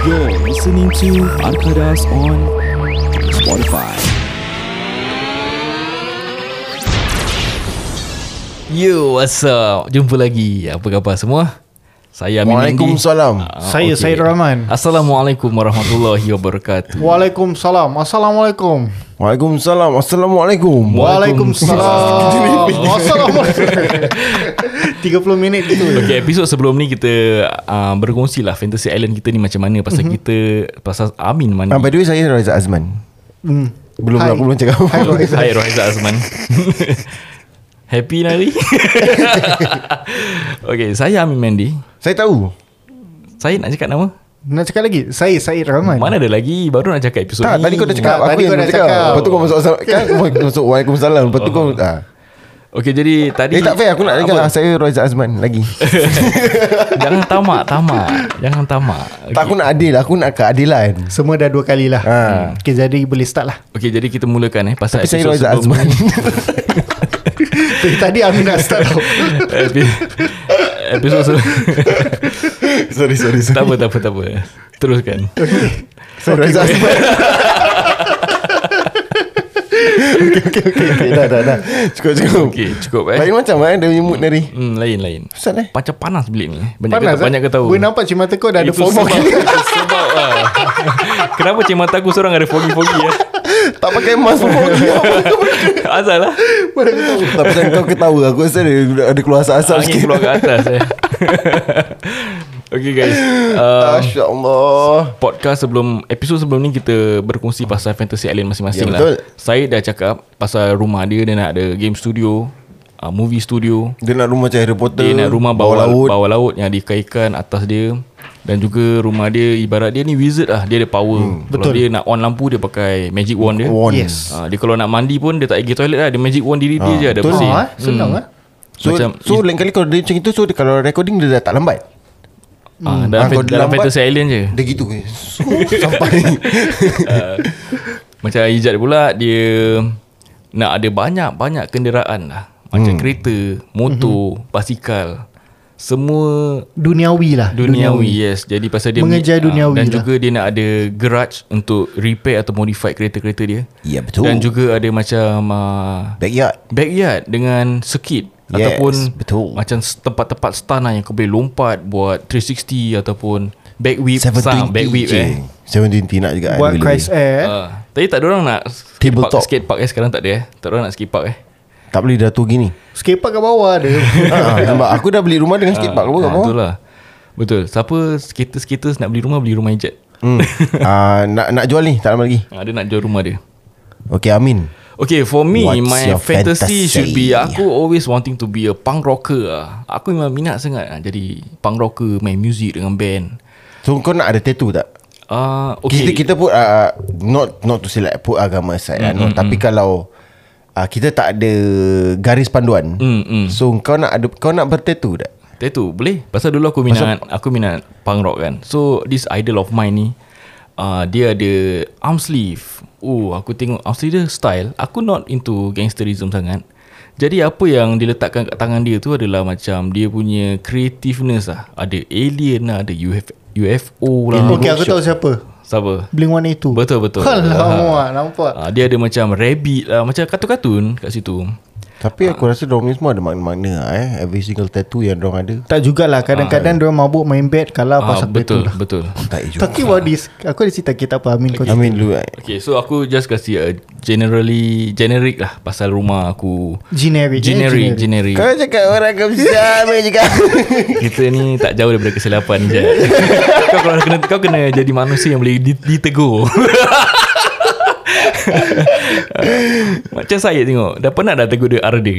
You're listening to Arkadas on Spotify. Yo, what's up? Jumpa lagi. Apa khabar semua? Saya Amin Waalaikumsalam. Ah, Saya Syed Rahman. Assalamualaikum warahmatullahi wabarakatuh. Waalaikumsalam. Assalamualaikum. Waalaikumsalam. Assalamualaikum. Waalaikumsalam. Assalamualaikum. 30 minit gitu. Okay, episod sebelum ni kita uh, berkongsi lah Fantasy Island kita ni macam mana Pasal mm-hmm. kita, pasal Amin Ah, by the way, saya Raizat Azman. Hmm. Belum Hai. aku belum cakap. Hai, Rohaizat Azman Happy Nari Okay, saya Amin Mandi saya tahu. Saya nak cakap nama Nak cakap lagi? Saya Syed Rahman. Mana ada lagi Baru nak cakap episod Tak, ni tadi kau dah cakap. Tak, aku tadi yang kau dah dah cakap. cakap. Lepas tu kau masuk. Kan masuk Waalaikumsalam. Lepas tu kau... ah. Okay, jadi tadi Eh tak fair. Aku nak Apa? cakap. Saya Raizat Azman lagi. Jangan tamak, tamak Jangan tamak Tak aku nak adil. Aku nak keadilan. Semua dah dua kali lah. Ha. Okay, jadi boleh start lah. Okay, jadi kita mulakan eh Pasal Tapi saya sebelum Azman. ni. Tapi tadi Amin nak start tau. Epi- Episod sebelum sorry, sorry, Tak sorry. apa, tak apa, tak apa Teruskan Saya Raizat Azman. Okay, okay, okay, okay. Dah, dah, dah. Cukup, cukup. Okay, cukup eh Lain macam eh. Dia punya mood nari. Hmm, lain lain. Pasal eh? Macam panas bilik ni. Banyak Panas kata, banyak ketahu. Boleh nampak cik mata kau dah ada Itu foam sebab, itu sebab lah. Kenapa cik mata aku seorang ada foggy-foggy ya? Tak pakai mask pun foggy. Asal lah. Tak pasal kau ketawa Aku rasa ada, ada keluar asap-asap Angin sikit keluar ke atas eh. okay guys. Uh, Masya Allah podcast sebelum episod sebelum ni kita berkongsi pasal Fantasy Island masing-masing Ya, lah. betul. Saya dah cakap pasal rumah dia dia nak ada game studio, uh, movie studio. Dia nak rumah macam Harry Potter Dia nak rumah bawah, laut laut. bawah laut yang dikaitkan atas dia dan juga rumah dia ibarat dia ni wizard lah dia ada power hmm, kalau betul. dia nak on lampu dia pakai magic wand dia Wand. Yes. uh, dia kalau nak mandi pun dia tak pergi toilet lah dia magic wand diri dia Ah, je ada betul. bersih Oh, eh? Senang eh? So, Macam so lain kali kalau dia macam itu So dia, kalau recording dia dah tak lambat ah, Ah, dalam, kalau dalam Fantasy Island je Dia gitu eh. so, Sampai Macam Ijat pula Dia Nak ada banyak-banyak kenderaan lah Macam hmm. kereta Motor Basikal Semua Duniawi lah. Duniawi, yes Jadi pasal dia Mengejar ah, duniawi Dan lah. juga dia nak ada Garage Untuk repair atau modify kereta-kereta dia Ya betul Dan juga ada macam uh, Backyard Backyard Dengan circuit Yes, Ataupun betul. Macam tempat-tempat stun lah Yang kau boleh lompat Buat 360 Ataupun Back whip 720 Sang, Back whip je. eh 720 nak juga Buat. Christ Air. Uh, tapi tak ada orang nak skate park, Tabletop. skate park eh sekarang tak ada eh. Tak ada orang nak skate park eh. Tak boleh dah tu gini Skatepark kat bawah ada. ha, Nampak aku dah beli rumah dengan skate park apa Ah, kat bawah betul lah. Betul. Siapa skater-skater nak beli rumah beli rumah jet. hmm. ah, nak, nak jual ni Tak lama lagi Ha, dia nak jual rumah dia. Okay Amin Okay for me What's My fantasy, fantasy? should be Aku always wanting to be a punk rocker lah. Aku memang minat sangat lah Jadi punk rocker Main music dengan band So kau nak ada tattoo tak uh, Okay. Kita kita put uh, not not to say like put agama aside mm, lah, no. tapi kalau uh, kita tak ada garis panduan. Mm, mm. So kau nak ada kau nak bertattoo tak? Tattoo boleh Pasal dulu aku minat Aku minat punk rock kan So this idol of mine ni uh, Dia ada arm sleeve Oh aku tengok arm sleeve dia style Aku not into gangsterism sangat Jadi apa yang diletakkan kat tangan dia tu adalah Macam dia punya creativeness lah Ada alien lah Ada UF, UFO lah Okay, aku tahu siapa. Siapa? Blink 182. Betul betul Alamak, nampak. uh, Dia ada macam rabbit lah Macam kartun-kartun kat situ Tapi aku rasa dorang ni semua ada makna-makna lah, eh. Every single tattoo yang dorang ada. Tak jugalah. Kadang-kadang dia mabuk main bed Kalah Ah, pasal Betul betul lah. betul. Tak juga. Talking about this Aku ada cerita kita apa Amin kau Amin dulu eh. Okay so aku just kasih a generally Generic lah Pasal rumah aku. Generic eh, Generic Generic. Kau cakap orang kau bisa Amin juga. Kita ni tak jauh daripada kesilapan je. Kau kalau kena Kau kena jadi manusia yang boleh di- ditegur Macam saya tengok Dah pernah dah tegur dia Arda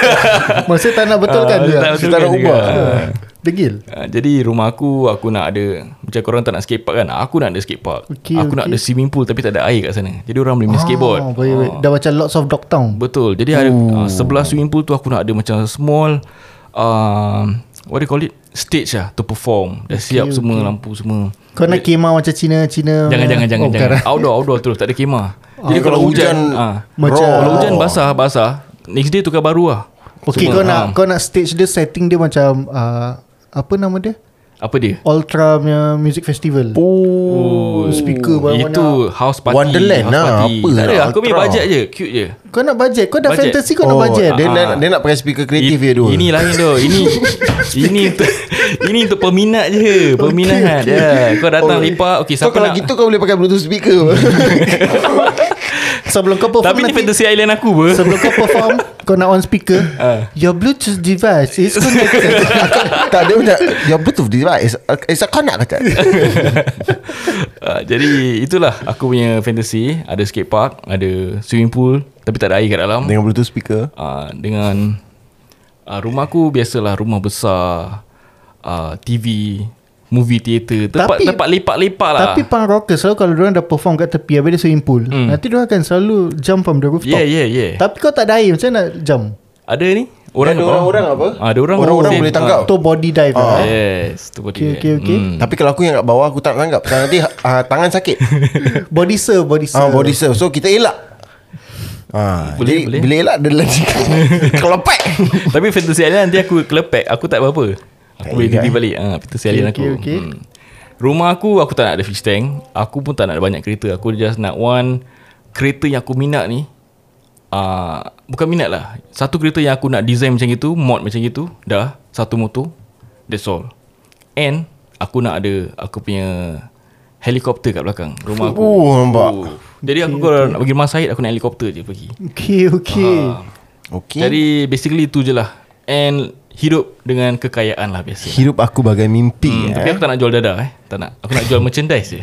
Masa tak nak betulkan Ah, dia. tak Kita betulkan nak ubah. Ah. Degil. Ah, Jadi rumah aku Aku nak ada Macam korang tak nak skate park kan? Aku nak ada skate park. Okey, Aku nak okey. ada swimming pool Tapi tak ada air kat sana. Jadi orang boleh main skateboard. Ah, baik, baik. Dah macam lots of Dogtown Betul. Jadi ada uh, Sebelah swimming pool tu Aku nak ada macam small uh, What do you call it? Stage lah To perform. Dah siap okay. semua Lampu semua. Kau nak kemah macam Cina Cina Jangan jangan jangan, oh, jangan. bukan. Outdoor outdoor terus Tak ada kemah. Jadi kalau kalau hujan, hujan, ah, Macam Kalau hujan basah basah. Next day tukar baru lah Okay Semua, kau nak ah. Kau nak stage dia Setting dia macam uh, Apa nama dia Apa dia? Ultra punya Music Festival Oh Speaker banyak-banyak Itu house party Wonderland house lah, party. apa Tak ada lah, Aku punya budget je Cute je Kau nak budget Kau dah Budget. fantasy Kau nak Oh, budget dia, Ah. nak, dia nak pakai speaker kreatif I- dia dua Ini lain tu Ini Ini untuk Ini untuk peminat je Peminat okay. ya. Kau datang Oh. lipat Okay So siapa kalau nak gitu kau boleh pakai bluetooth speaker Sebelum kau perform Tapi ni nanti fantasy island aku ber Sebelum kau perform Kau nak on speaker Ah. Your Bluetooth device is connected. Tak dia macam Your bluetooth device is, is a connect kata. Uh, Jadi itulah Aku punya fantasy. Ada skate park Ada swimming pool Tapi tak ada air kat dalam. Dengan bluetooth speaker. Uh, Dengan uh, Rumah aku biasalah Rumah besar uh, TV Movie theater Tempat, Tapi- tempat lepak-lepak lah Tapi punk rockers Selalu kalau diorang dah perform kat tepi Habis dia swimming pool Hmm. Nanti diorang akan selalu Jump from the rooftop Yeah yeah yeah Tapi kau tak ada air Macam nak jump Ada ni Orang Ada apa? orang-orang apa? Ah, Ada orang Orang-orang Same. boleh tangkap. Ah. Tu body dive lah eh? Yes tu body Okay, dia. okay, okay. Hmm. Tapi kalau aku yang kat bawah Aku tak tangkap Pasal nanti uh, Tangan sakit Body serve Body serve Ah, body serve So kita elak Ah, Boleh, jadi boleh. Bila elak dia lagi Kelepek Tapi fantasy island nanti aku kelepek Aku tak apa-apa Aku boleh eh. balik. Ah, Fantasy island aku. okay, okay. Hmm. Rumah aku Aku tak nak ada fish tank. Aku pun tak nak ada banyak kereta. Aku just nak one Kereta yang aku minat ni. Uh, Bukan minat lah. Satu kereta yang aku nak design macam itu Mod macam itu Dah. Satu motor. That's all. And Aku nak ada Aku punya Helikopter kat belakang Rumah aku. Oh, nampak. Oh. Jadi aku kalau nak pergi rumah Syed Aku naik helikopter je pergi. Okay okay. Ah. Okay. Jadi basically itu je lah. And Hidup dengan kekayaan lah biasa. Hidup aku bagai mimpi hmm, Tapi eh. aku tak nak jual dadah eh. Tak nak. Aku nak jual merchandise je.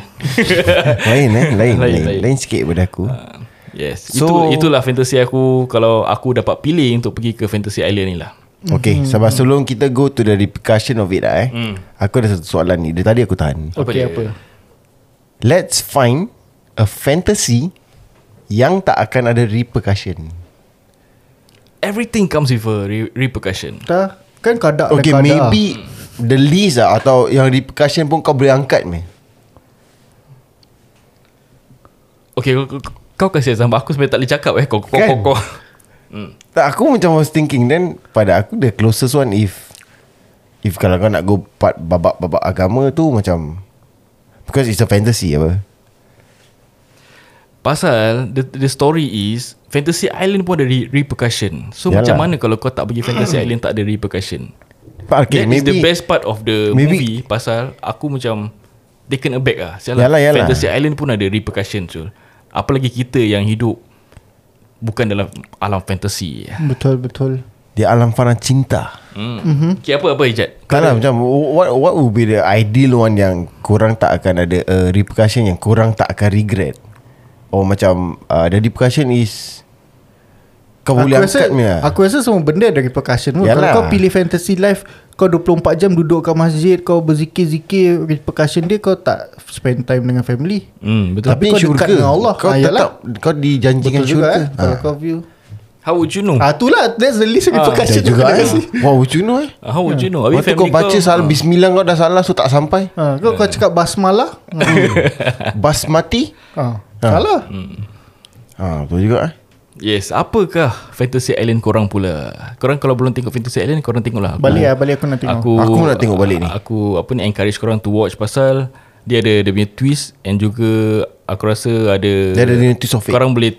Lain eh. Lain Lain, Lain, lain. lain sikit daripada aku. Ah, Yes. So- Itu Itulah fantasi aku Kalau aku dapat pilih Untuk pergi ke fantasy island ni lah. Okay Sebab sebelum kita go to the repercussion of it lah eh. Hmm. Aku ada satu soalan ni. Dari tadi aku tahan. Okay dia? apa? Let's find A fantasy Yang tak akan ada repercussion. Everything comes with a re- repercussion. Dah Kan kadak Okay kadak maybe The least lah Atau yang repercussion pun kau boleh angkat meh Okay kau, kau, kasih example Aku sebenarnya tak boleh cakap eh Kau kau Kan? kau, kau. Hmm. Tak aku macam was thinking Then pada aku the closest one If If kalau kau nak go part babak-babak agama tu Macam Because it's a fantasy apa Pasal the, the story is Fantasy Island pun ada re- repercussion So Yalah. macam mana kalau kau tak pergi Fantasy Island tak ada repercussion okay, That is the maybe best part of the maybe- movie Pasal aku macam Taken aback lah Sialah, Yalah, yalah. Fantasy Island pun ada repercussion so. Apalagi kita yang hidup Bukan dalam alam fantasy Betul betul Di alam fana cinta hmm. mm-hmm. Okay apa apa Ijat Tak lah macam what, what would be the ideal one Yang korang tak akan ada uh, Repercussion yang korang tak akan regret Or macam uh, The repercussion is Kau boleh rasa, angkat punya. Aku rasa semua benda ada repercussion pun. Kalau Yalah. kau pilih fantasy life Kau 24 jam duduk kat masjid Kau berzikir-zikir Repercussion dia Kau tak spend time dengan family. Hmm, Betul. Tapi kau dekat dengan Allah. Kau Ah, yalah. tetap Kau dijanjikan Betul juga syurga. eh Kalau kau view. How would you know? Ah itulah That's the least repercussion Macam juga aku eh. What would you know eh? Ah, How would you know? Habis Waktu kau baca salah Bismillah kau dah salah So tak sampai. Ha, Kau kau cakap basmalah. Basmati. Ha, Salah. Ha betul juga eh? Yes Apakah Fantasy Island korang pula? Korang kalau belum tengok Fantasy Island Korang tengoklah Balik lah Balik aku nak tengok. Aku Aku nak tengok balik ni. Aku apa ni Encourage korang to watch Pasal Dia ada Dia punya twist And juga Aku rasa ada Dia ada dia twist of it. Korang boleh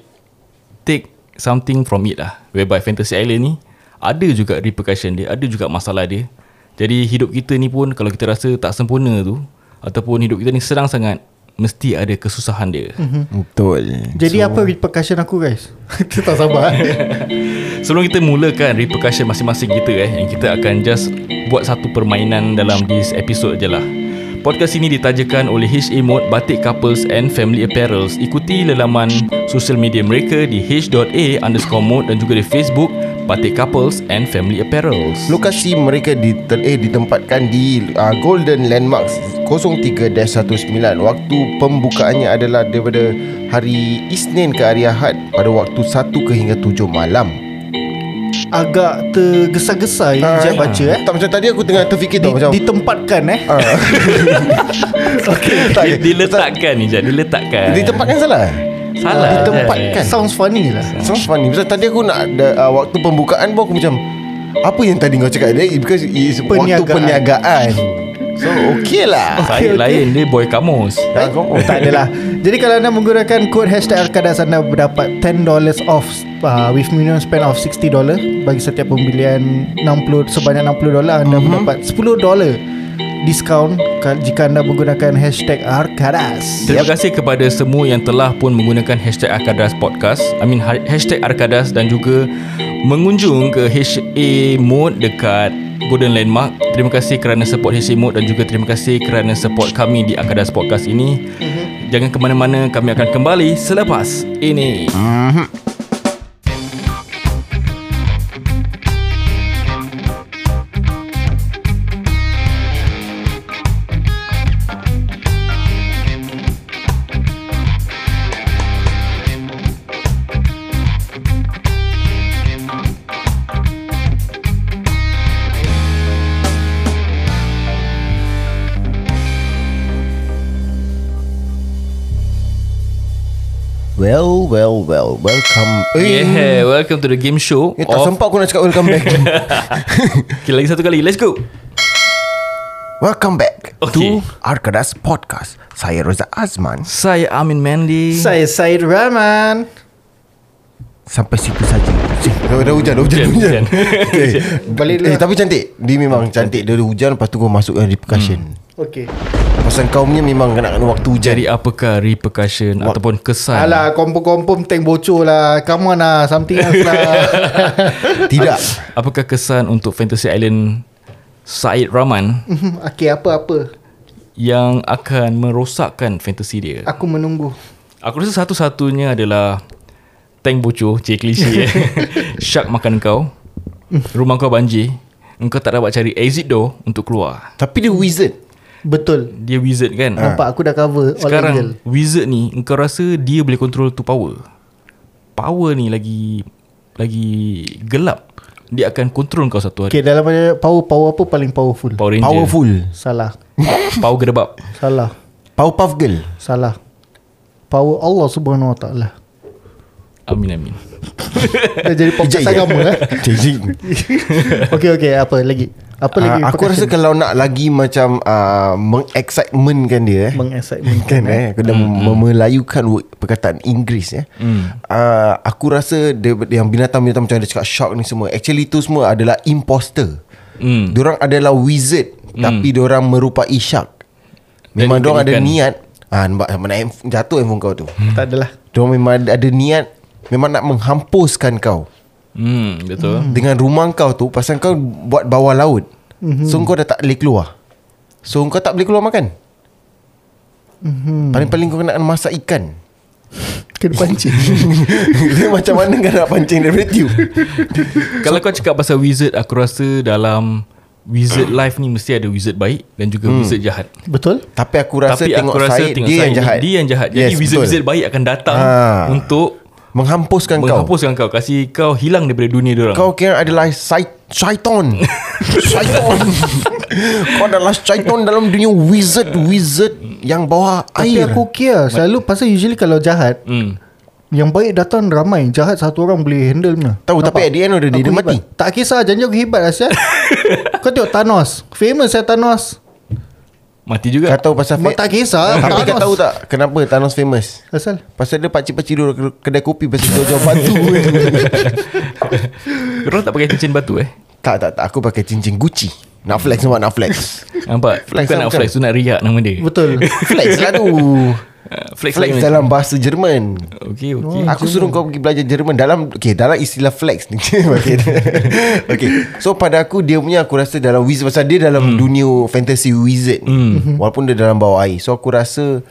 Take Something from it lah. Whereby Fantasy Island ni Ada juga repercussion dia Ada juga masalah dia. Jadi hidup kita ni pun Kalau kita rasa tak sempurna tu Ataupun hidup kita ni senang sangat Mesti ada kesusahan dia. Betul. Jadi so, apa repercussion aku guys? Kita tak sabar. Sebelum kita mulakan repercussion masing-masing kita eh Yang kita akan just buat satu permainan dalam this episode je lah. Podcast ini ditajakan oleh HA Mode Batik Couples and Family Apparels. Ikuti lelaman sosial media mereka di h.a underscore mode Dan juga di Facebook Batik Couples and Family Apparels. Lokasi mereka di, eh, ditempatkan di uh, Golden Landmarks 03-19 Waktu pembukaannya adalah daripada hari Isnin ke hari Ahad Pada waktu 1 ke hingga 7 malam. Agak tergesa-gesa uh, Ijat baca eh. Tak macam tadi aku tengah terfikir di, tau Macam Ditempatkan eh. Ah. okay, tak, Dia- Diletakkan ni Jad Diletakkan. Ditempatkan salah? Salah. Ditempatkan. Sounds funny lah. Sounds funny. Pasal tadi aku nak ada, uh, Waktu pembukaan pun aku macam Apa yang tadi kau cakap dia Because it's waktu Perniagaan. So okay lah. Saya lain Dia boy kamus. Dah kau Tak adalah. Jadi kalau anda menggunakan kod hashtag Arkadas Anda berdapat $10 off uh, With minimum spend of $60 Bagi setiap pembelian 60 Sebanyak $60 Anda Mhm. mendapat $10 Diskaun ka- Jika anda menggunakan hashtag Arkadas Terima kasih kepada semua yang telah pun menggunakan hashtag Arkadas Podcast. I mean ha- hashtag Arkadas dan juga mengunjung ke HA Mode dekat Golden Landmark. Terima kasih kerana support HA Mode dan juga terima kasih kerana support kami di Arkadas Podcast ini. Jangan ke mana-mana kami akan kembali selepas ini. Well well. Well Welcome Yeah, welcome to the game show Eh, tak sempat aku nak cakap welcome back. Okay, lagi satu kali, let's go. Welcome back Okay. To Arkadas Podcast. Saya Roza Azman. Saya Amin Mandy. Saya Syed Rahman. Sampai situ saja. Dah, dah hujan Dah hujan, Hujan, hujan. hujan. okay. Balik dulu eh. Tapi cantik. Dia memang cantik. Dia ada hujan Lepas tu kau masukkan repercussion Okay Pasal kau punya memang Kena kena waktu hujan Jadi apakah repercussion Wak- ataupun kesan Alah kompom-kompom tank bocor lah Come on lah Something else lah Tidak Apakah kesan untuk Fantasy Island Said Rahman Okay apa-apa yang akan merosakkan fantasi dia. Aku menunggu Aku rasa satu-satunya adalah tank bocor, cik klise. eh. Shark makan kau. Rumah kau banjir. Engkau tak dapat cari exit door untuk keluar. Tapi dia wizard Betul Dia wizard kan? Nampak aku dah cover all Sekarang angle. wizard ni engkau rasa dia boleh control tu power. Power ni lagi lagi gelap. Dia akan control kau satu hari. Okay dalam power Power apa paling powerful Power Ranger. Powerful Salah Power gedebab. Salah Powerpuff Girl Salah Power Allah subhanahu wa ta'ala Amin amin. Dah jadi podcast agama eh Ijik. Okay okay apa lagi Apa lagi Ah, Aku rasa kalau nak lagi macam uh, Mengexcitementkan dia eh Meng-excitement Kan eh Aku dah mm, memelayukan word, perkataan Inggeris ya. Mm. Uh, aku rasa dia, yang binatang-binatang macam dia cakap shark ni semua actually tu semua adalah imposter. Hmm. Diorang adalah wizard mm. tapi diorang merupai shark. Memang Dan diorang ada niat Ah nampak mana jatuh handphone kau tu. Tak adalah Diorang memang ada, ada niat memang nak menghampuskan kau Hmm, betul. dengan rumah kau tu pasal kau buat bawah laut. Mm-hmm. So kau dah tak boleh keluar. So kau tak boleh keluar makan. Mm-hmm. Paling-paling kau nak masak ikan. Kena pancing Dia macam mana kau nak pancing daripada tube Kalau kau cakap pasal wizard Aku rasa dalam Wizard life ni Mesti ada wizard baik Dan juga Hmm. wizard jahat Betul Tapi aku rasa Tapi tengok aku rasa Syed tengok Dia Syed yang jahat Dia yang jahat Jadi Yes, wizard-wizard betul. baik Akan datang Ah. Untuk Menghampuskan kau. Menghapuskan kau. Kasih kau hilang daripada dunia dia orang. Kau kira adalah sy- syaiton. Syaiton. Kau adalah syaiton dalam dunia wizard Wizard yang bawah Tapi air. aku okay lah Selalu pasal usually kalau jahat hmm. Yang baik datang ramai. Jahat satu orang boleh handle punya. Tahu, tapi at the end of the day, Aku dia hebat. mati. Tak kisah janji aku hebat Asyad Kau tengok Thanos. Famous ya Thanos Mati juga. Kau tahu pasal tak kisah. Tapi kau tahu tak Kenapa Thanos famous? Asal? Pasal dia pakcik-pakcik dulu ke- Kedai kopi Pasal jual-jual batu. Orang tak pakai cincin batu eh? Tak tak tak. Aku pakai cincin Gucci. Nak flex nampak nak flex. Nampak? Flex Bukan nak flex Tu nak riak nama dia. Betul. Flex lah tu Uh, Flex, Flex lagi dalam bahasa Jerman. Okay okay. Aku suruh kau pergi belajar Jerman Dalam Okay dalam istilah flex ni. Okay. okay So pada aku Dia punya aku rasa Dalam wizard Pasal dia dalam dunia Fantasy wizard ni. Walaupun dia dalam bawah air. So aku rasa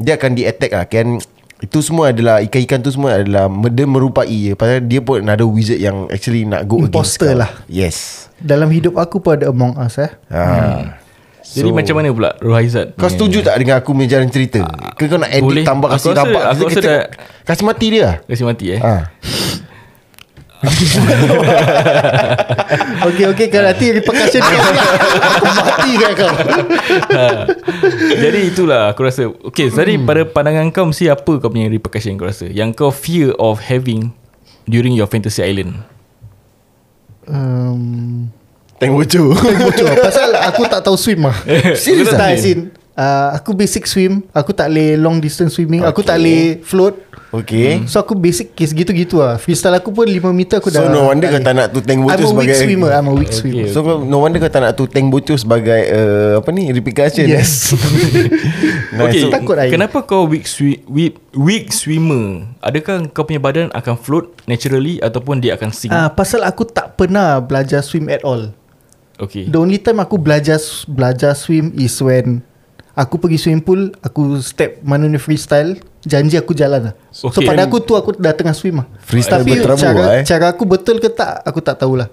Dia akan di attack lah. Kan itu semua adalah Ikan-ikan tu semua adalah Dia merupai je. Pasal dia pun ada wizard yang Actually nak go against Imposter kau. lah. Yes. Dalam hidup aku pun ada Among Us eh. Ha. Jadi macam mana pula Rohaizat Kau setuju tak dengan aku punya jalan cerita? Ke kau nak edit boleh. tambah kasih rapat aku rasa dah- Kasih mati dia. Lah Kasih mati eh? Ha. Okay okay Kalau nanti repercussion kau Aku mati kan kau? Jadi itulah aku rasa. Okay tadi pada pandangan kau Mesti apa kau punya repercussion kau rasa? Yang kau fear of having During your fantasy island? Um, Tank bocor Bocor Pasal aku tak tahu swim lah Serius Tak ah? as in uh, Aku basic swim Aku tak boleh long distance swimming Aku Okay. tak boleh float Okay So aku basic case gitu-gitu lah Freestyle aku pun 5 meter aku So dah no wonder kau tak nak tu tank bocor I'm a weak sebagai swimmer I'm a weak Okay. swimmer So no wonder kau tak nak tu tank bocor sebagai uh, Apa ni Replication Yes nice. Okay, so, takut air. kenapa kau weak, swi- weak, weak swimmer? Adakah kau punya badan akan float naturally ataupun dia akan sink? Ah, Pasal aku tak pernah belajar swim at all Okay. The only time aku belajar belajar swim is when aku pergi swimming pool, aku step mana ni freestyle, janji aku jalan lah. So Okay. pada aku tu aku dah tengah swim lah. Freestyle Tapi berterabur cara, lah, eh. cara aku betul ke tak, aku tak tahulah.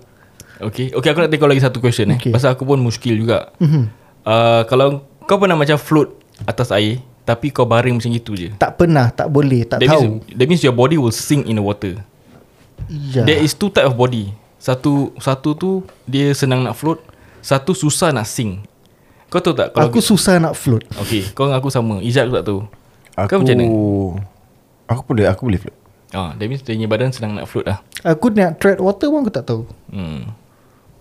Okay. Okay, aku nak tengok lagi satu question eh. Okay. Pasal aku pun muskil juga. Mhm. Uh, kalau kau pernah macam float atas air, tapi kau baring macam gitu je. Tak pernah, tak boleh, tak that tahu. Means, that means your body will sink in the water. Ya. There is two type of body. Satu satu tu dia senang nak float, satu susah nak sink. Kau tahu tak kalau Aku susah nak float. Okay, kau dengan aku sama. Ijat aku tak tahu. Aku Kau macam mana? Aku boleh Aku boleh float Ah, that means dia punya badan senang nak float lah. Aku nak tread water pun aku tak tahu. Hmm.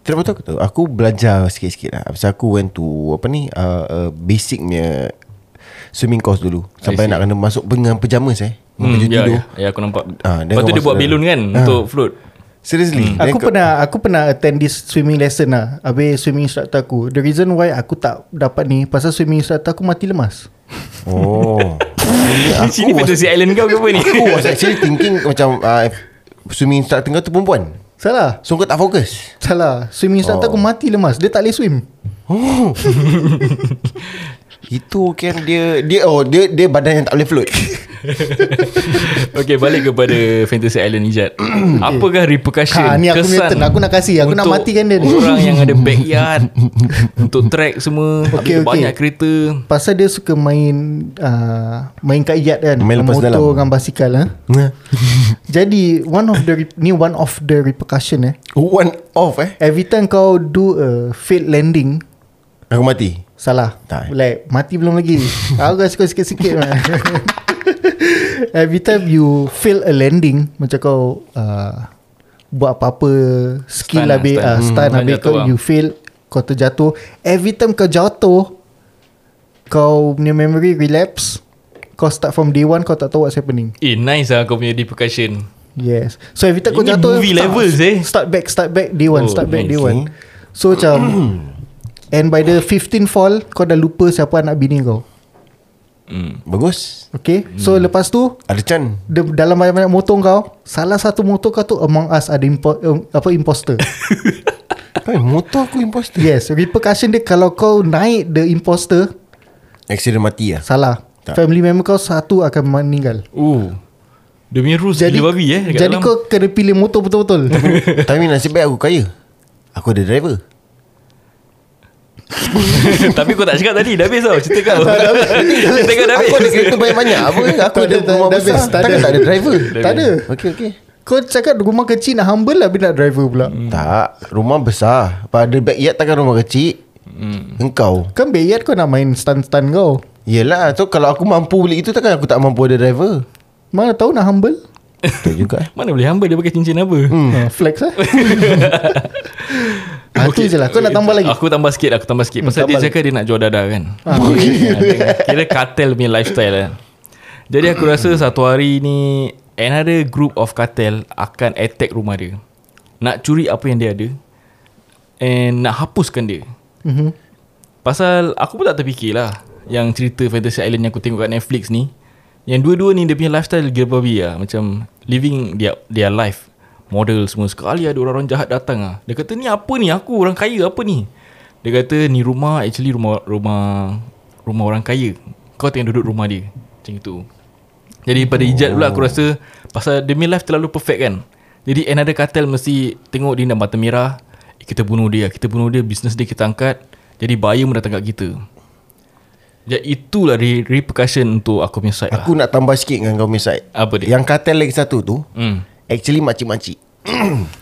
Tidak betul aku tahu Aku belajar sikit-sikit lah Pasal aku went to Apa ni uh, uh, Basic punya Swimming course dulu Sampai nak kena masuk Dengan pyjamas eh baju ya, tidur ya, ya, aku nampak. Ah, Lepas tu dia buat balloon kan dalam. untuk float. Seriously Then Aku pernah aku pernah attend this swimming lesson lah. Habis swimming instructor aku. The reason why aku tak dapat ni pasal swimming instructor aku mati lemas. Oh Di sini fantasy island kau ke apa ni? Aku was actually thinking Macam uh, Swimming instructor kau tu perempuan Salah. So kau tak fokus Salah. Swimming instructor Oh. aku mati lemas. Dia tak boleh swim. Oh Itu kan dia Dia oh dia dia badan yang tak boleh float okay, balik kepada fantasy island Ijat. Apakah repercussion, Ha, ni aku punya kesan turn. Aku nak kasih. Aku nak matikan dia ni. Orang yang ada backyard untuk track semua. Okay, Okay, banyak kereta. Pasal dia suka main uh, main kat yard kan. Main lepas motor dalam. dengan basikal ha? Jadi one of the re- ni one of the repercussion eh. One off eh Every time kau do a failed landing Aku mati Salah Tak. Like mati belum lagi Aku kasi kau sikit-sikit Every time you fail a landing Macam kau uh, Buat apa-apa Skill Stun lah, habis stun. uh, Hmm, Stun kau habis kau lah. You fail Kau terjatuh Every time kau jatuh Kau punya memory relapse Kau start from day one Kau tak tahu what's happening Eh, nice lah kau punya repercussion. Yes So every time kau Ini jatuh movie start, levels, eh. Start back Start back day one Oh, Start back nice, day eh. one So macam And by the 15 fall Kau dah lupa siapa anak bini kau. Hmm. Bagus. Okay So lepas tu Ada Chan. de, Dalam banyak-banyak motor kau Salah satu motor kau tu Among Us ada impo, um, Apa imposter. Hai, motor aku imposter. Yes Repercussion dia Kalau kau naik The imposter Accident mati lah. Salah. Tak. Family member kau Satu akan meninggal. Oh. Dia punya rules Jadi gila babi eh Jadi dalam. kau kena pilih motor betul-betul. Tapi nasib baik aku kaya. Aku ada driver Tapi kau tak cakap tadi Dah habis tau Cerita kau. Cerita kau dah habis. Aku ada kereta banyak-banyak. Apa Aku ada rumah dah besar. Takkan ada. tak ada driver? Tak ada. Okay okay Kau cakap rumah kecil nak humble lah Bila nak driver pula. Tak Rumah besar. Pada backyard takkan rumah kecil. Engkau. Kan backyard kau nak main stun-stun kau. Yelah So kalau aku mampu beli itu Takkan aku tak mampu ada driver? Mana tahu nak humble. Betul juga. Mana boleh hamba dia pakai cincin apa? Hmm. uh, Flex lah ah, Itu je lah. Kau nak tambah lagi? Aku tambah sikit Aku tambah sikit. Pasal tambah dia cakap dia nak jual dada kan? Ah, Kira kartel punya lifestyle kan? Jadi aku rasa satu hari ni Another group of cartel Akan attack rumah dia. Nak curi apa yang dia ada And nak hapuskan dia. Mm-hmm. Pasal aku pun tak terfikir lah Yang cerita Fantasy Island yang aku tengok kat Netflix ni. Yang dua-dua ni dia punya lifestyle gila babi lah Macam living their, their life Model semua Sekali ada orang-orang jahat datang lah Dia kata ni apa ni? Aku orang kaya apa ni? Dia kata ni rumah actually rumah rumah rumah orang kaya. Kau tengah duduk rumah dia. Macam itu Jadi pada ijat pula aku rasa Pasal demi life terlalu perfect kan. Jadi another cartel mesti Tengok dia nak mata merah. Eh, Kita bunuh dia Kita bunuh dia Business dia kita angkat. Jadi buyer pun datang kat kita. Jadi itulah re- repercussion Untuk aku punya side Aku nak tambah sikit dengan kau punya side. Apa dia? Yang kartel lagi satu tu lah hmm. Actually makcik-makcik.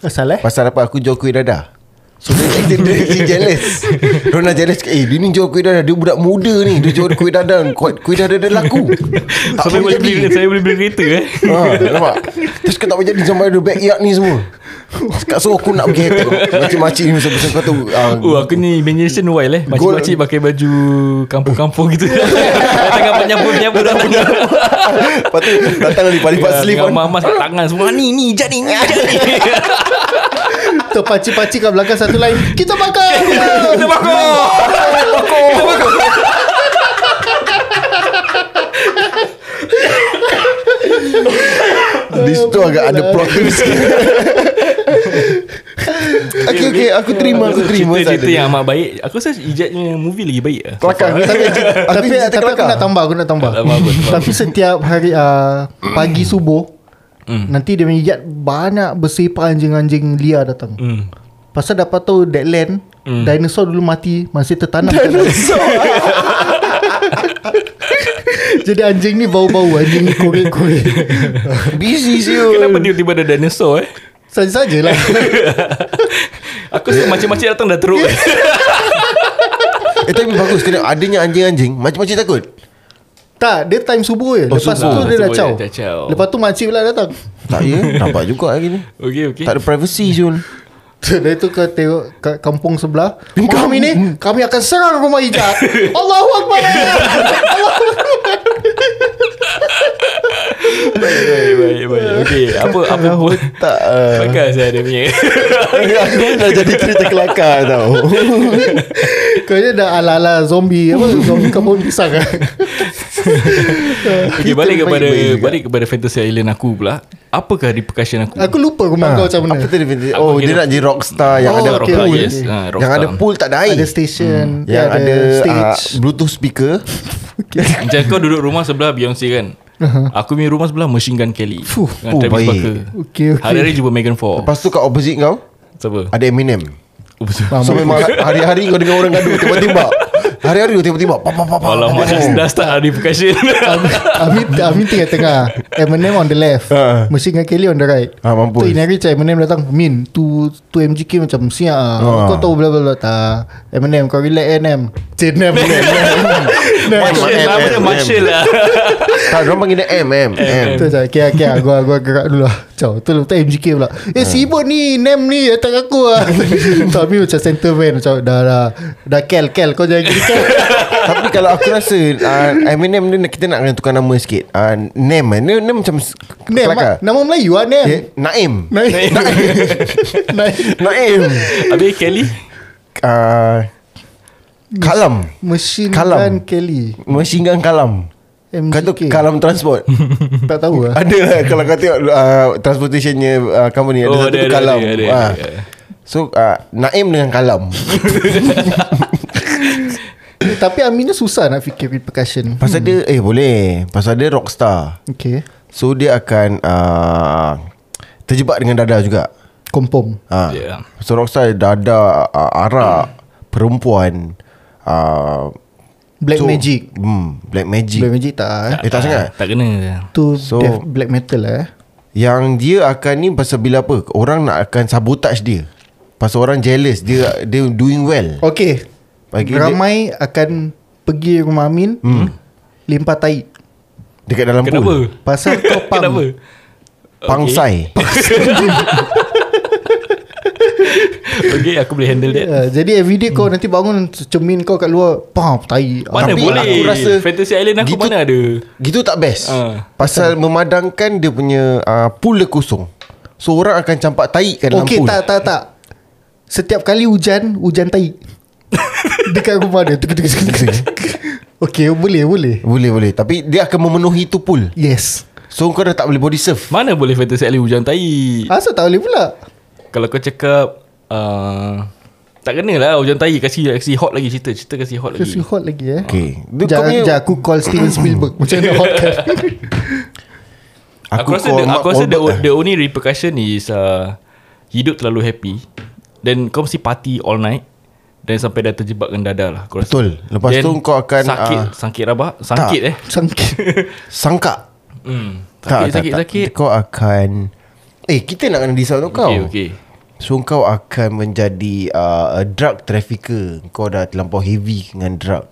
Asal eh? Pasal apa aku jual kuih dadah So dia, dia, dia, dia jealous. Rona jealous. Eh dia ni jual kuih dadar. Dia budak muda ni. Dia jual kuih dadar. Kuih, kuih dadar dia laku. Tak Saya boleh boleh beli jadi. Saya boleh beli kereta eh. Ha, Nampak? Terus kau tak boleh jadi Sampai ada backyard ni semua. Sekarang so aku nak pergi tengok. Makcik-makcik ni Macam kau tu uh, Oh aku ni imagination wild eh. Makcik-makcik pakai baju Kampung-kampung gitu. Tengah penyapu-penyapu dah punya Lepas tu Datang lipat-lipat Ya, sleeve Dengan mamas kat tangan semua Ni ni jat ni ni Tu pakcik-pakcik kat belakang satu lain. Kita makan Kita bakar! Di situ agak ada plot twist. Okay okay. Aku terima Aku terima. Cerita-cerita yang amat baik. Aku rasa ijatnya movie lagi baik lah. Kelakar. Tapi tapi, tapi aku nak tambah Aku nak tambah. Tapi setiap hari uh, Pagi subuh Hmm. Nanti dia menjat Banyak bersepah anjing-anjing liar datang. Hmm. Pasal dapat tahu Deadland Hmm. Dinosaur dulu mati Masih tertanam. Jadi anjing ni bau-bau Anjing ni korek-korek. Busy siul Kenapa tiba-tiba ada dinosaur eh? Saja-sajalah Aku rasa macam-macam datang dah teruk. Eh tapi bagus Kena adanya anjing-anjing Macam-macam takut Tak dia time subuh je. Oh, Lepas subuh. tu dia dah Subuh caw dah caw. Lepas tu makcik pula datang. Tak ya Nampak juga lagi ni. Okay okay Tak ada privacy Syul Dari tu kau tengok kat kampung sebelah. Malam ini Kami akan serang rumah hijab Allahu Akbar. Baik baik baik baik. Okay apa apa pun Tak uh, Bakal saya ada punya. Aku dah jadi cerita kelakar tau. Kau ni dah ala-ala zombie Apa Zombie kampung pisang kan Okay balik kepada baik. Balik kepada Fantasy Island aku pula. Apakah repercussion aku? Aku lupa rumah kau macam mana. Apa tadi fantasy? Aku Oh dia kira- nak jadi rockstar Yang Oh, ada okay, pool. okay. yes. Ha, Yang rockstar. ada pool tak ada air Ada station dia Yang ada, stage. Uh, Bluetooth speaker. Macam kau duduk rumah sebelah Beyonce kan? Aku punya rumah sebelah Machine Gun Kelly. Fuh. Dengan Oh, Travis baik. Barker. Okay okay. Hari-hari jumpa Megan Fox. Lepas tu kat opposite kau Siapa? Ada Eminem. Oh, betul. So memang hari-hari kau dengar orang gaduh Tiba-tiba Hari-hari kau tiba-tiba pam, pam, pam, Alamak pam, dah, pam. dah start ada repercussion Amin Amin tengah-tengah. Eminem on the left Ha. Machine Gun Kelly on the right. Ah, mampus. Tu inari macam Eminem datang Min Tu tu MGK macam Siap ah. Kau tahu bla bla bla. Tak Eminem kau relax Eminem Cik Nem Nem Marshall M, Apa M, dia M. Marshall lah. Tak, diorang panggil dia M M M Tu macam Okay okay Gua, gua gerak dulu lah. Macam tu lepas MGK pula. Eh sibuk ni Nem ni Datang aku lah. Tu Amin macam center man Macam dah dah Dah kel kel Kau jangan gini kel Tapi kalau aku rasa uh, Eminem ni Kita nak kena tukar nama sikit. Uh, Nem eh? Nem, Nem macam kelakar. ah. Nama Melayu lah Nem Eh, Naim. Naim. Naim. Naim. Habis Kelly? Uh, Kalam. Machine Kalam. Gun Kelly. Machine Gun Kalam. Kata MGK Kalam Transport. Tak tahu lah Ada lah Kalau kau tengok uh, Transportationnya uh, Company Ada Oh, satu ada, tu ada, Kalam. ada, ada, Ah. ada. So uh, Naim dengan Kalam Tapi Amin ni susah nak fikir repercussion. Pasal dia Eh boleh. Pasal dia rockstar. Okay. So dia akan uh, Terjebak dengan dada juga. Kompom ha. Ya. So rockstar dada uh, Arak Perempuan uh, Black so, Magic. hmm, Black Magic. Black Magic tak eh? Eh tak sangat? Tak kena. Tu So- death, black metal lah eh? Yang dia akan ni Pasal bila apa? Orang nak akan sabotage dia. Pasal orang jealous. Dia dia doing well. Okay Bagi Ramai akan Pergi rumah Amin hmm. Limpah tai Dekat dalam Kenapa? pool Pasal kau pam Kenapa? Pangsai Okay aku boleh handle that Uh, jadi everyday kau nanti bangun cermin kau kat luar pam tai. Mana Tapi boleh aku rasa Fantasy Island aku gitu- mana ada Gitu tak best Ah. Pasal memadangkan Dia punya uh, Pool dia kosong So orang akan campak tai kat dalam Okey pool tak tak tak. Setiap kali hujan hujan tai. Dekat rumah dia. Tuk, tuk, tuk, tuk, tuk. Okey boleh boleh. Boleh boleh Tapi dia akan memenuhi tu pool Yes. So kau dah tak boleh body surf Mana boleh Fantasy Island hujan tai Asal tak boleh pula? Kalau kau cakap uh, Tak kena lah hujan tai Kasih, kasih hot lagi cerita Cerita kasih hot lagi Kasi hot lagi eh. Okay Dia kau Jangan punya- jangan aku call Steven Spielberg Macam mana hotkan Aku, rasa, call the, aku rasa the, lah. the only repercussion is uh, Hidup terlalu happy Dan kau mesti party all night Dan sampai dah terjebak dengan dada lah aku rasa. Betul. Lepas Then tu kau akan, Sakit. ah, Sangkit rabak Sangkit eh? Sangkit. Sangka hmm. tak, Sakit tak, sakit tak. sakit. Kau akan Eh kita nak kena decide untuk kau. Okay okay So kau akan menjadi uh, a drug trafficker. Kau dah terlampau heavy dengan drug.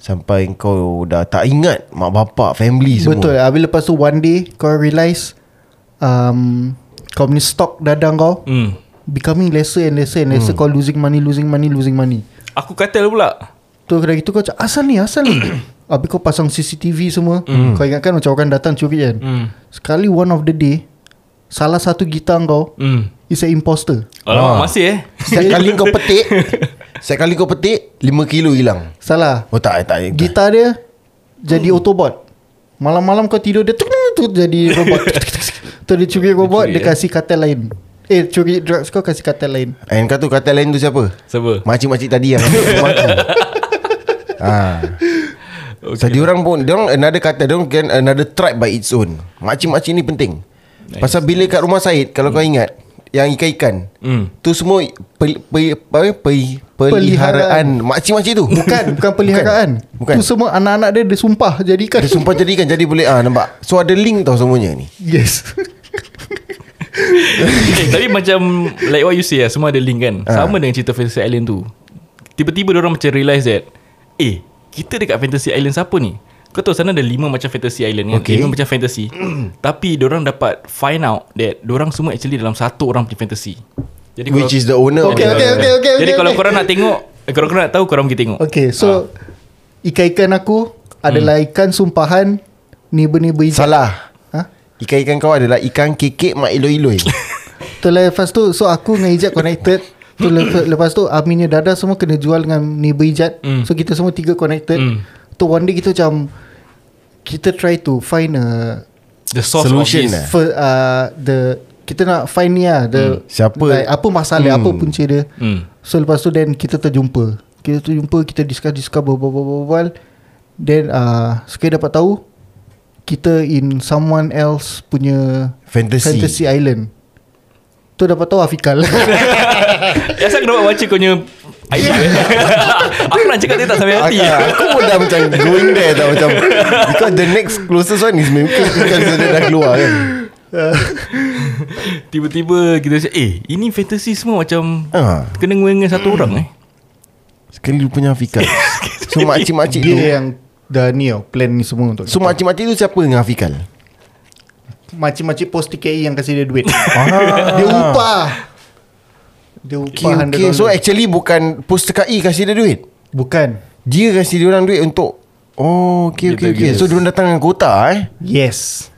Sampai kau dah tak ingat Mak bapak, family semua. Betul. Habis lepas tu one day Kau realise um, Kau punya stock dadang kau Hmm. Becoming lesser and lesser and lesser Kau losing money Losing money Losing money Aku katil pula. Tu kena gitu kau cakap Asal ni Asal ni Habis kau pasang CCTV semua Kau ingatkan macam orang datang curi kan Hmm. Sekali one of the day Salah satu gitar kau Hmm. Is a imposter Alamak, Ah. masih eh. Setiap kali kau petik Setiap kali kau petik 5 kilo hilang Salah Oh tak, tak, tak. Gitar dia Jadi autobot Malam-malam kau tidur Dia tuk, tuk, tuk, jadi robot Tu dia curi robot curi, Dia eh? kasih kartel lain Eh curi drugs kau Kasih kartel lain And kau tu kata lain tu siapa? Siapa? Makcik-makcik tadi yang maki. ha. Okay. So, dia orang pun dia orang another kata dia orang kan another tribe by its own. Makcik-makcik ni penting. Nice. Pasal bila kat rumah Syed kalau hmm. kau ingat yang ikan-ikan Hmm. tu semua pel, pel, pel, pel, peliharaan makcik-makcik tu. Bukan Bukan peliharaan Bukan. Tu semua anak-anak dia Dia sumpah jadikan Dia sumpah jadikan jadi boleh ah nampak. So ada link tau semuanya ni. Yes eh, tapi macam Like what you say lah Semua ada link kan Ah. Sama dengan cerita Fantasy Island tu Tiba-tiba orang macam realise that Eh Kita dekat Fantasy Island siapa ni Kau tahu sana ada lima macam Fantasy Island kan Okay. Lima macam fantasy Tapi orang dapat Find out That orang semua actually Dalam satu orang punya fantasy Jadi Which is the owner of Okay, the- okay, okay, okay. Jadi kalau okay. korang nak tengok eh, Kalau korang nak tahu Korang pergi tengok Okay so Ikan-ikan aku Adalah ikan sumpahan Neighbor-neighbor hijab Salah. Ikan-ikan kau adalah ikan kekek mak iloi-iloi. Tu lah lepas tu So aku dengan Ijat connected Tu lepas, lepas tu Aminnya Dada semua kena jual dengan neighbor Ijat Mm. So kita semua tiga connected Mm. Tu one day kita macam Kita try to find a The source Solution of this lah. for, uh, The Kita nak find ni lah the, Siapa- like, Apa masalah Hmm. Apa punca dia Hmm. So lepas tu then Kita terjumpa Kita terjumpa Kita discuss-discuss Berbual-bual Then uh, Sekali dapat tahu Kita in someone else Punya Fantasy. Fantasy Island Tu dapat tahu Afikal Asal aku dapat baca kau punya idea Aku nak cakap dia tak sampai hati Aku, aku pun dah macam going there tau macam because the next closest one is mungkin kan dia dah keluar kan. Tiba-tiba kita cakap Eh ini fantasy semua macam Ha. Kena dengan satu orang eh Sekali dia punya Afikal. So makcik-makcik tu Dia yang Dah ni tau Plan ni semua untuk So makcik-makcik tu siapa dengan Afikal? Macam-macam post TKI yang kasih dia duit Ah. Dia upah Dia Okay, upah okay. So actually bukan poster KI kasih dia duit. Bukan Dia kasih dia orang duit untuk Oh, okay, okay, okay. So dia orang datang dengan kota eh. Yes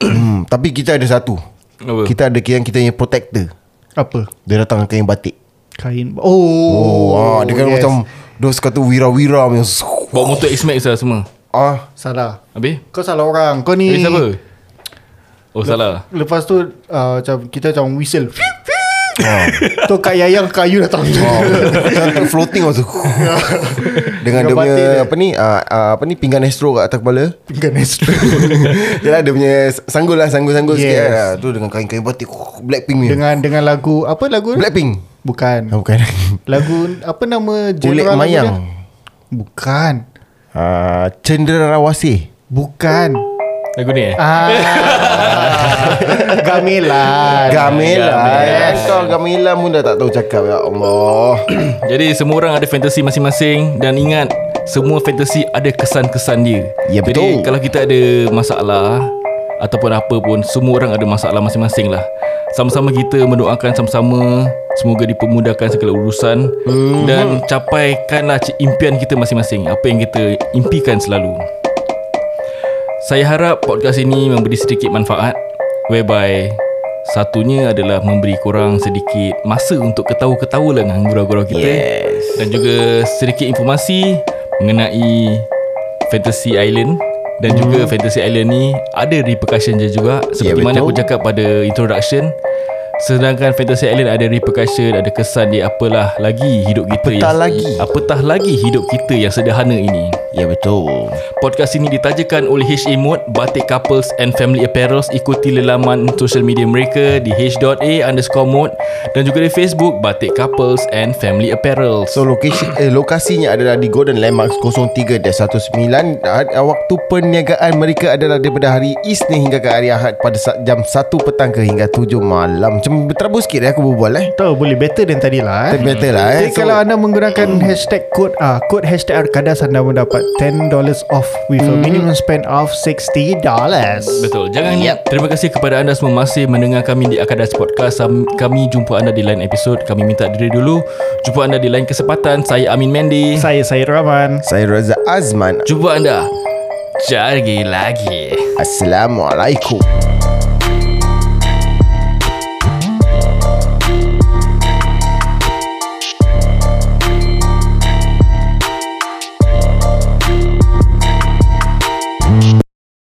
hmm, tapi kita ada satu. Apa? Kita ada yang kita yang protector. Apa Dia datang dengan kain batik. Kain Oh, Oh, ah, dia kan yes. macam Dos kata wira-wira punya Bawa motor X-Max lah semua. Ah, Salah. Habis? Kau salah orang. Kau ni Habis siapa? Oh salah. Lepas tu uh, macam Kita macam whistle ah. Tu Kak Yayang kayu datang Oh, macam floating waktu Dengan dia punya dia. Apa ni? Uh, uh, Apa ni? Pinggan astro kat atas kepala. Pinggan astro. Yalah dia punya Sanggul lah Sanggul-sanggul yes. sikit lah. Tu dengan kain-kain batik Blackpink ni. Dengan dengan lagu Apa lagu? Blackpink. Bukan. Oh, Bukan. Lagu Apa nama genre mayang? Bukan. Uh, Cenderawasih Bukan Lagu ni eh? ah, Gamelan Gamelan Gamelan. Kau gamelan pun dah tak tahu cakap Ya Allah. Jadi semua orang ada fantasi masing-masing Dan ingat Semua fantasi ada kesan-kesan dia. Ya, Jadi betul. kalau kita ada masalah Ataupun apa pun Semua orang ada masalah masing-masing lah. Sama-sama kita mendoakan sama-sama Semoga dipermudahkan segala urusan Mhm. Dan capaikanlah impian kita masing-masing. Apa yang kita impikan selalu Saya harap podcast ini memberi sedikit manfaat Whereby Satunya adalah memberi korang sedikit masa untuk ketawa-ketawa lah dengan gurau-gurau kita Yes. Dan juga sedikit informasi mengenai Fantasy Island Dan juga Fantasy Island ni ada repercussion dia juga Seperti Ya, mana betul. aku cakap pada introduction Sedangkan Fantasy Island ada repercussion, ada kesan dia apalah lagi hidup kita Apatah yang, lagi. Apatah lagi hidup kita yang sederhana ini Ya betul Podcast ini ditajakan oleh HA Mode, Batik Couples and Family Apparels. Ikuti lelaman social media mereka di h.a underscore mode dan juga di Facebook Batik Couples and Family Apparels. So lokasi, eh, lokasinya adalah di Golden Landmarks 03-19 Ah, Waktu perniagaan mereka adalah daripada hari Isnin hingga ke hari Ahad Pada jam 1 petang ke hingga 7 malam Macam terabur sikit eh aku berbual eh Tahu boleh better than tadi lah eh. Better lah eh Jadi kalau anda menggunakan hashtag code ah kod hashtag Arkadas anda mendapat $10 off with a minimum spend of $60. Betul. Jangan yep. terima kasih kepada anda semua masih mendengar kami di Akadas Podcast. Kami jumpa anda di lain episod. Kami minta diri dulu. Jumpa anda di lain kesempatan. Saya Amin Mendy. Saya Syed Rahman. Saya Raza Azman Jumpa anda. Jari lagi. Assalamualaikum